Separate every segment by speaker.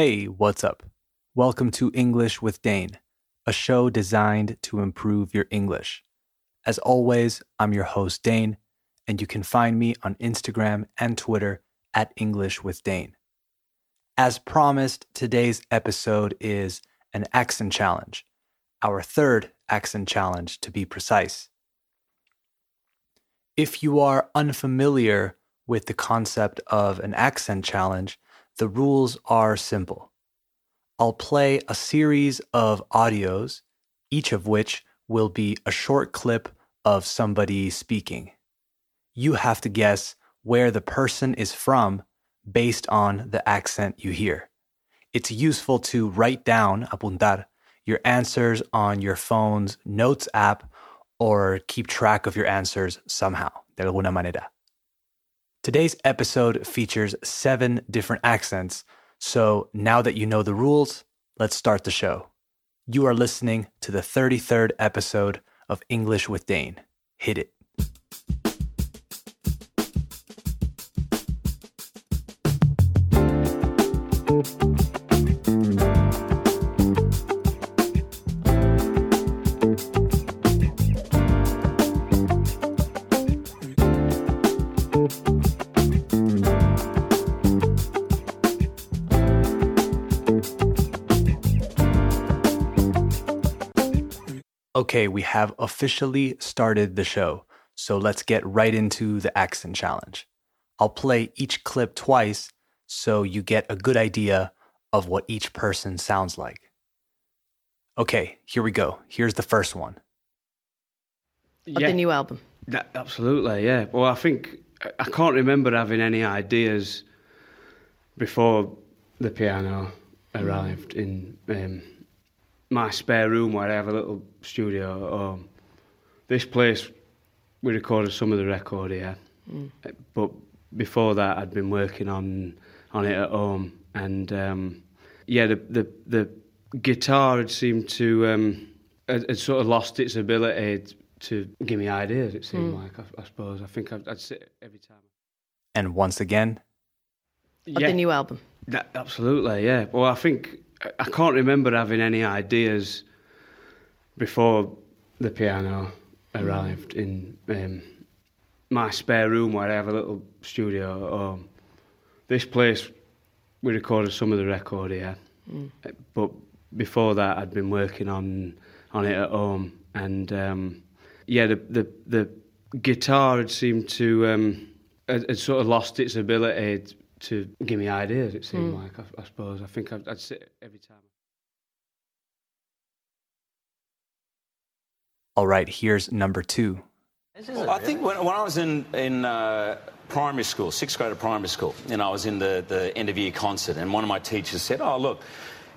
Speaker 1: Hey, what's up? Welcome to English with Dane, a show designed to improve your English. As always, I'm your host, Dane, and you can find me on Instagram and Twitter at English with Dane. As promised, today's episode is an accent challenge, our third accent challenge to be precise. If you are unfamiliar with the concept of an accent challenge, the rules are simple. I'll play a series of audios, each of which will be a short clip of somebody speaking. You have to guess where the person is from based on the accent you hear. It's useful to write down, apuntar, your answers on your phone's notes app or keep track of your answers somehow, de alguna manera. Today's episode features seven different accents, so now that you know the rules, let's start the show. You are listening to the 33rd episode of English with Dane. Hit it. Okay, we have officially started the show, so let's get right into the accent challenge. I'll play each clip twice so you get a good idea of what each person sounds like. Okay, here we go. Here's the first one.
Speaker 2: of the new album.
Speaker 3: That- absolutely, yeah. Well, I think I- I can't remember having any ideas before the piano arrived in um, my spare room where I have a little studio at home. This place, we recorded some of the record here, Uh, but before that, I'd been working on on it at home, and um, yeah, the the the guitar had seemed to um, had, had sort of lost its ability to give me ideas. It seemed like, I, I suppose. I think I'd, I'd sit every time.
Speaker 1: And once again,
Speaker 2: Of the new album.
Speaker 3: That, absolutely, yeah. Well, I think I- can't remember having any ideas before the piano arrived in um, my spare room where I have a little studio home. This place, we recorded some of the record here, Uh, but before that, I'd been working on on it at home, and um, yeah, the the the guitar had seemed to um, had, had sort of lost its ability to give me ideas. It seemed like, I, I suppose. I think I'd, I'd sit every time.
Speaker 1: all right, here's number two.
Speaker 4: Well, I think when, when I was in, in uh, primary school, sixth grade of primary school, you know, I was in the, the end of year concert, and one of my teachers said, Oh, look,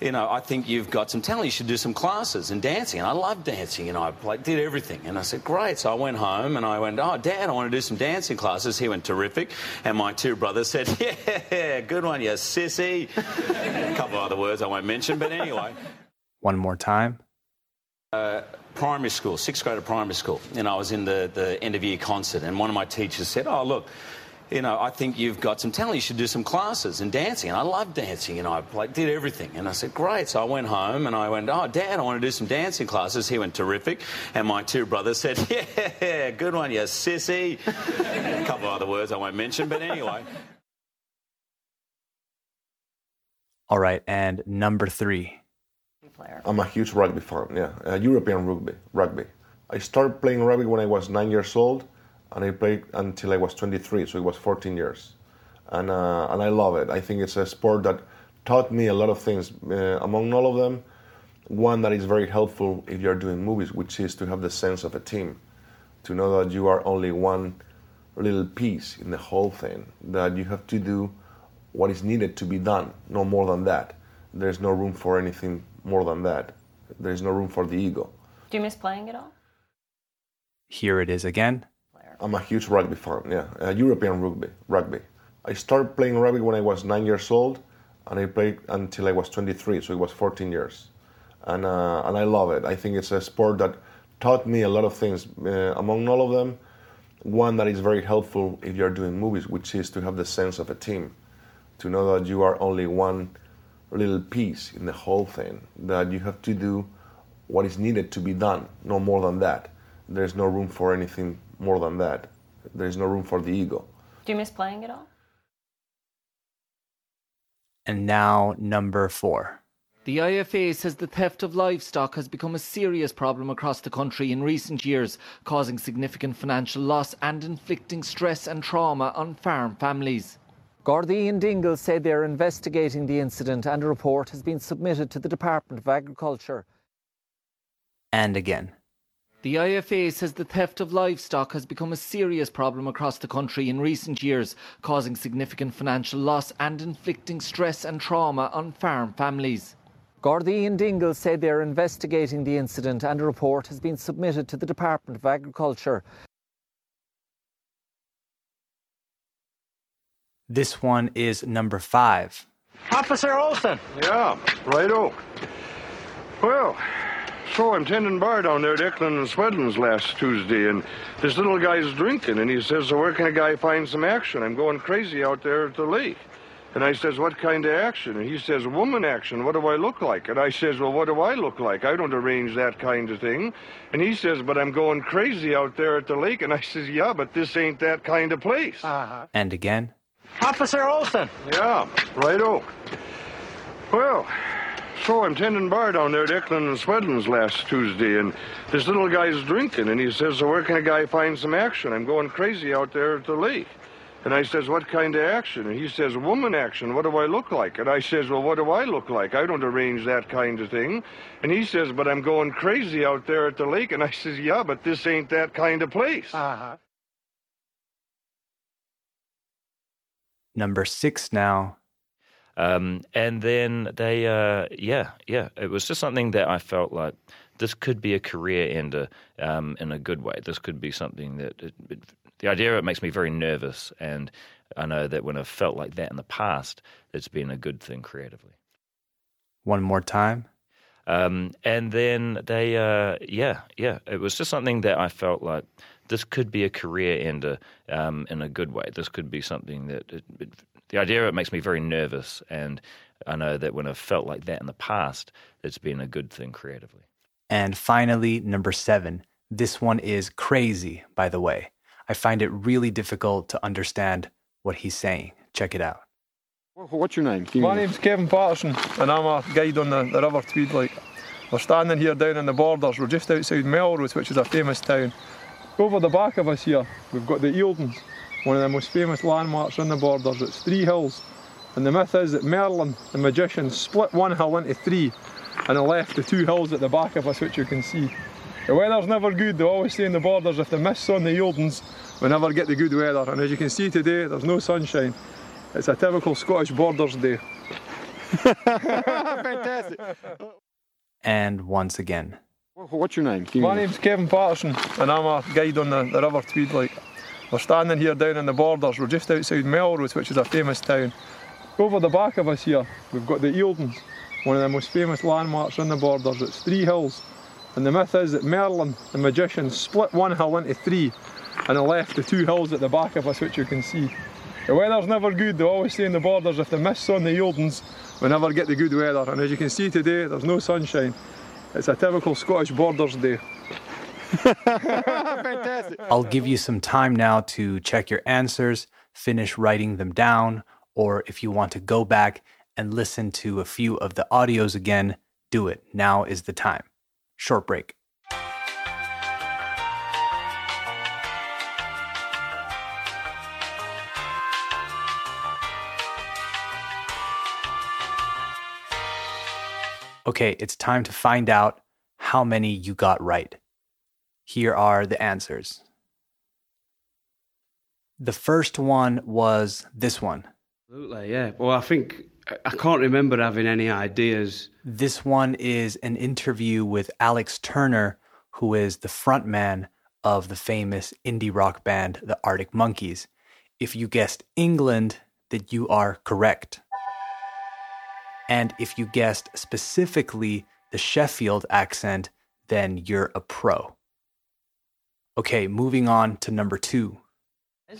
Speaker 4: you know, I think you've got some talent. You should do some classes and dancing. And I love dancing, and I like, did everything. And I said, Great. So I went home and I went, Oh, Dad, I want to do some dancing classes. He went, Terrific. And my two brothers said, Yeah, good one, you sissy. A couple of other words I won't mention, but anyway.
Speaker 1: One more time.
Speaker 4: Uh, primary school, sixth grade of primary school, and I was in the, the end of year concert, and one of my teachers said, Oh, look, you know, I think you've got some talent. You should do some classes and dancing. And I love dancing, and I like, did everything. And I said, Great. So I went home and I went, Oh, Dad, I want to do some dancing classes. He went, Terrific. And my two brothers said, Yeah, good one, you sissy. A couple of other words I won't mention, but anyway.
Speaker 1: All right, and number three.
Speaker 5: I'm a huge rugby fan, yeah, uh, European rugby. Rugby. I started playing rugby when I was nine years old, and I played until I was 23, so it was 14 years, and uh, and I love it. I think it's a sport that taught me a lot of things. Uh, among all of them, one that is very helpful if you're doing movies, which is to have the sense of a team, to know that you are only one little piece in the whole thing. That you have to do what is needed to be done, no more than that. There's no room for anything more than that. There's no room for the ego.
Speaker 6: Do you miss playing at all?
Speaker 1: Here it is again.
Speaker 5: I'm a huge rugby fan, yeah, uh, European rugby. Rugby. I started playing rugby when I was nine years old, and I played until I was 23, so it was 14 years, and uh, and I love it. I think it's a sport that taught me a lot of things. Uh, among all of them, one that is very helpful if you're doing movies, which is to have the sense of a team, to know that you are only one little piece in the whole thing. That you have to do what is needed to be done, no more than that. There's no room for anything more than that. There's no room for the ego.
Speaker 6: Do you miss playing at all?
Speaker 1: And now, number four.
Speaker 7: The IFA says the theft of livestock has become a serious problem across the country in recent years, causing significant financial loss and inflicting stress and trauma on farm families. Gardaí and Dingle say they are investigating the incident and a report has been submitted to the Department of Agriculture.
Speaker 1: And again.
Speaker 7: The IFA says the theft of livestock has become a serious problem across the country in recent years, causing significant financial loss and inflicting stress and trauma on farm families. Gardaí and Dingle say they are investigating the incident and a report has been submitted to the Department of Agriculture.
Speaker 1: This one is number five.
Speaker 8: Officer Olson.
Speaker 9: Yeah, righto. Well, so I'm tending bar down there at Eklund and Swedlin's last Tuesday, and this little guy's drinking, and he says, so where can a guy find some action? I'm going crazy out there at the lake. And I says, what kind of action? And he says, woman action. What do I look like? And I says, well, what do I look like? I don't arrange that kind of thing. And he says, but I'm going crazy out there at the lake. And I says, yeah, but this ain't that kind of place.
Speaker 8: Uh-huh.
Speaker 1: And again.
Speaker 8: Officer Olson.
Speaker 9: Yeah, right righto. Well, so I'm tending bar down there at Eklund and Swedlin's last Tuesday, and this little guy's drinking, and he says, so where can a guy find some action? I'm going crazy out there at the lake. And I says, what kind of action? And he says, woman action. What do I look like? And I says, well, what do I look like? I don't arrange that kind of thing. And he says, but I'm going crazy out there at the lake. And I says, yeah, but this ain't that kind of place.
Speaker 8: Uh-huh.
Speaker 1: Number six now.
Speaker 10: Um, and then they, uh, yeah, yeah, it was just something that I felt like this could be a career ender um, in a good way. This could be something that it, it, the idea of it makes me very nervous, and I know that when I've felt like that in the past, it's been a good thing creatively.
Speaker 1: One more time.
Speaker 10: Um, and then they, uh, yeah, yeah, it was just something that I felt like this could be a career ender um, in a good way. This could be something that it, it, the idea of it makes me very nervous, and I know that when I've felt like that in the past, it's been a good thing creatively.
Speaker 1: And finally, number seven. This one is crazy, by the way. I find it really difficult to understand what he's saying. Check it out.
Speaker 9: What's your name?
Speaker 11: My name's Kevin Patterson, and I'm a guide on the, the River Tweed. Like, we're standing here down in the borders. We're just outside Melrose, which is a famous town. Over the back of us here, we've got the Eildons, one of the most famous landmarks on the borders. It's three hills, and the myth is that Merlin, the magician, split one hill into three, and left the two hills at the back of us, which you can see. The weather's never good, they always say in the borders, if the mist's on the Eildons, we never get the good weather. And as you can see today, there's no sunshine. It's a typical Scottish borders day.
Speaker 9: Fantastic.
Speaker 1: And once again.
Speaker 9: What's your name?
Speaker 11: My name's Kevin Patterson, and I'm a guide on the, the River Tweed. Like, we're standing here down in the borders. We're just outside Melrose, which is a famous town. Over the back of us here, we've got the Eildons, one of the most famous landmarks on the borders. It's three hills. And the myth is that Merlin, the magician, split one hill into three and left the two hills at the back of us, which you can see. The weather's never good, they always say in the borders, if the mist's on the Eildons, we never get the good weather. And as you can see today, there's no sunshine. It's a typical Scottish borders day.
Speaker 9: Fantastic.
Speaker 1: I'll give you some time now to check your answers, finish writing them down, or if you want to go back and listen to a few of the audios again, do it. Now is the time. Short break. Okay, it's time to find out how many you got right. Here are the answers. The first one was this one.
Speaker 3: Absolutely, yeah. Well, I think I can't remember having any ideas.
Speaker 1: This one is an interview with Alex Turner, who is the frontman of the famous indie rock band, the Arctic Monkeys. If you guessed England, that you are correct. And if you guessed specifically the Sheffield accent, then you're a pro. Okay, moving on to number two.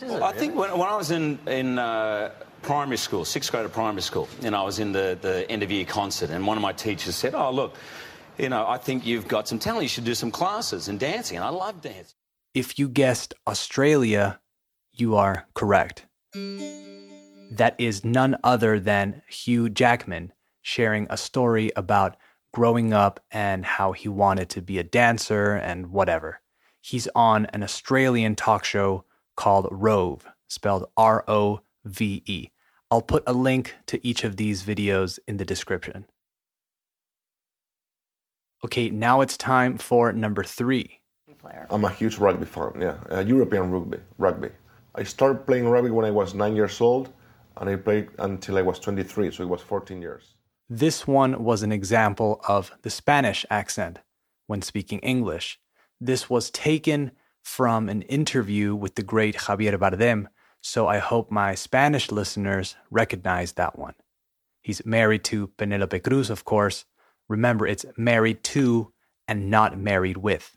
Speaker 4: Well, I think when, when I was in, in uh, primary school, sixth grade of primary school, and I was in the, the end of year concert, and one of my teachers said, Oh, look, you know, I think you've got some talent. You should do some classes in dancing. And I love dancing.
Speaker 1: If you guessed Australia, you are correct. That is none other than Hugh Jackman sharing a story about growing up and how he wanted to be a dancer and whatever. He's on an Australian talk show called Rove, spelled R O V E. I'll put a link to each of these videos in the description. Okay, now it's time for number three.
Speaker 5: I'm a huge rugby fan, yeah, uh, European rugby, rugby. I started playing rugby when I was nine years old, and I played until I was 23, so it was 14 years.
Speaker 1: This one was an example of the Spanish accent when speaking English. This was taken from an interview with the great Javier Bardem, so I hope my Spanish listeners recognize that one. He's married to Penelope Cruz, of course. Remember, it's married to and not married with.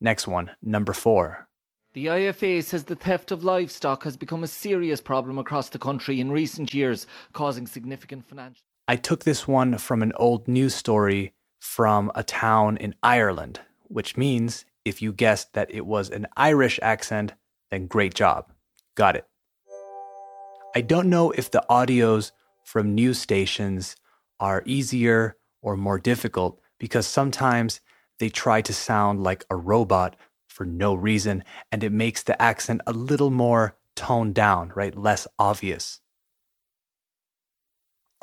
Speaker 1: Next one, number four.
Speaker 7: The IFA says the theft of livestock has become a serious problem across the country in recent years, causing significant financial.
Speaker 1: I took this one from an old news story from a town in Ireland, which means if you guessed that it was an Irish accent, then great job. Got it. I don't know if the audios from news stations are easier or more difficult because sometimes they try to sound like a robot for no reason, and it makes the accent a little more toned down, right? Less obvious.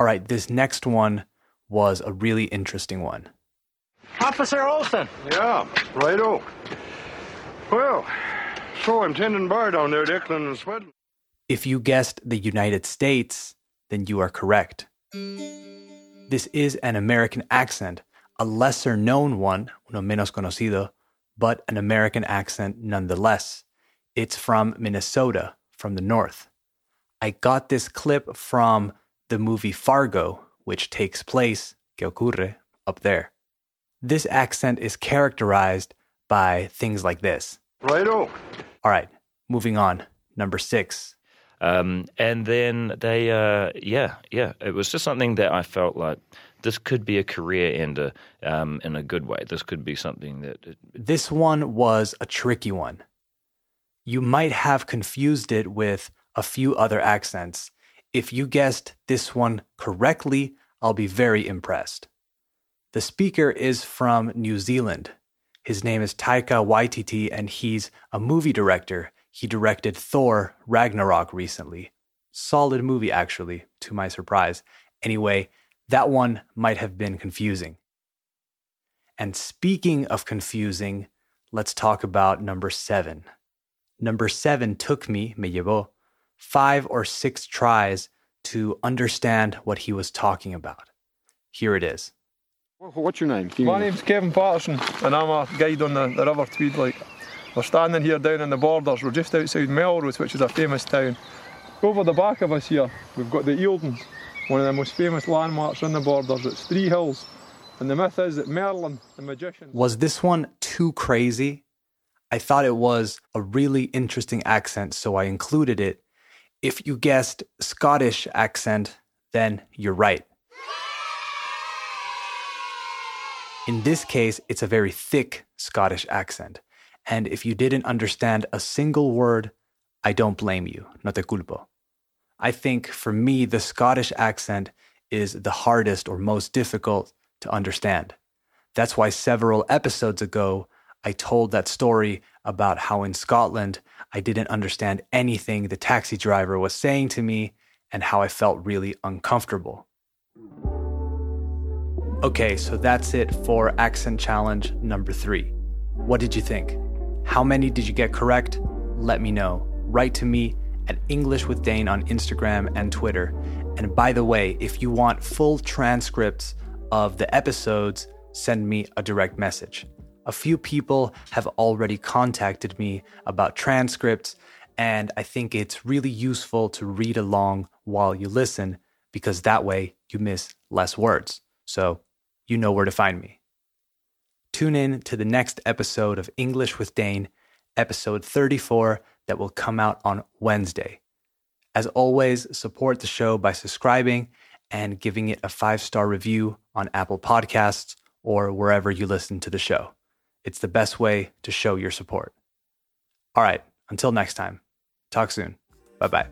Speaker 1: All right, this next one was a really interesting one.
Speaker 8: Officer Olson.
Speaker 9: Yeah, righto. Well, so I'm tending bar down there, Declan and Swedlin.
Speaker 1: If you guessed the United States, then you are correct. This is an American accent, a lesser known one, uno menos conocido, but an American accent nonetheless. It's from Minnesota, from the north. I got this clip from the movie Fargo, which takes place, que ocurre, up there. This accent is characterized by things like this.
Speaker 9: Righto.
Speaker 1: All right, moving on. Number six.
Speaker 10: Um, and then they, uh, yeah, yeah, it was just something that I felt like this could be a career ender um, in a good way. This could be something that. It,
Speaker 1: this one was a tricky one. You might have confused it with a few other accents. If you guessed this one correctly, I'll be very impressed. The speaker is from New Zealand. His name is Taika Waititi, and he's a movie director. He directed Thor Ragnarok recently. Solid movie, actually, to my surprise. Anyway, that one might have been confusing. And speaking of confusing, let's talk about number seven. Number seven took me, me llevó, five or six tries to understand what he was talking about. Here it is.
Speaker 6: What's your name?
Speaker 11: My name's Kevin Patterson, and I'm a guide on the, the River Tweed. Like, we're standing here down in the borders. We're just outside Melrose, which is a famous town. Over the back of us here, we've got the Eildons, one of the most famous landmarks on the borders. It's three hills. And the myth is that Merlin, the magician.
Speaker 1: Was this one too crazy? I thought it was a really interesting accent, so I included it. If you guessed Scottish accent, then you're right. In this case, it's a very thick Scottish accent. And if you didn't understand a single word, I don't blame you. No te culpo. I think for me, the Scottish accent is the hardest or most difficult to understand. That's why several episodes ago, I told that story about how in Scotland, I didn't understand anything the taxi driver was saying to me and how I felt really uncomfortable. Okay, so that's it for Accent Challenge number three. What did you think? How many did you get correct? Let me know. Write to me at English with Dane on Instagram and Twitter. And by the way, if you want full transcripts of the episodes, send me a direct message. A few people have already contacted me about transcripts, and I think it's really useful to read along while you listen because that way you miss less words. So you know where to find me. Tune in to the next episode of English with Dane, episode 34 that will come out on Wednesday.
Speaker 12: As always, support the show by subscribing and giving it a five star review on Apple Podcasts or wherever you listen to the show. It's the best way to show your support. All right, until next time, talk soon. Bye bye.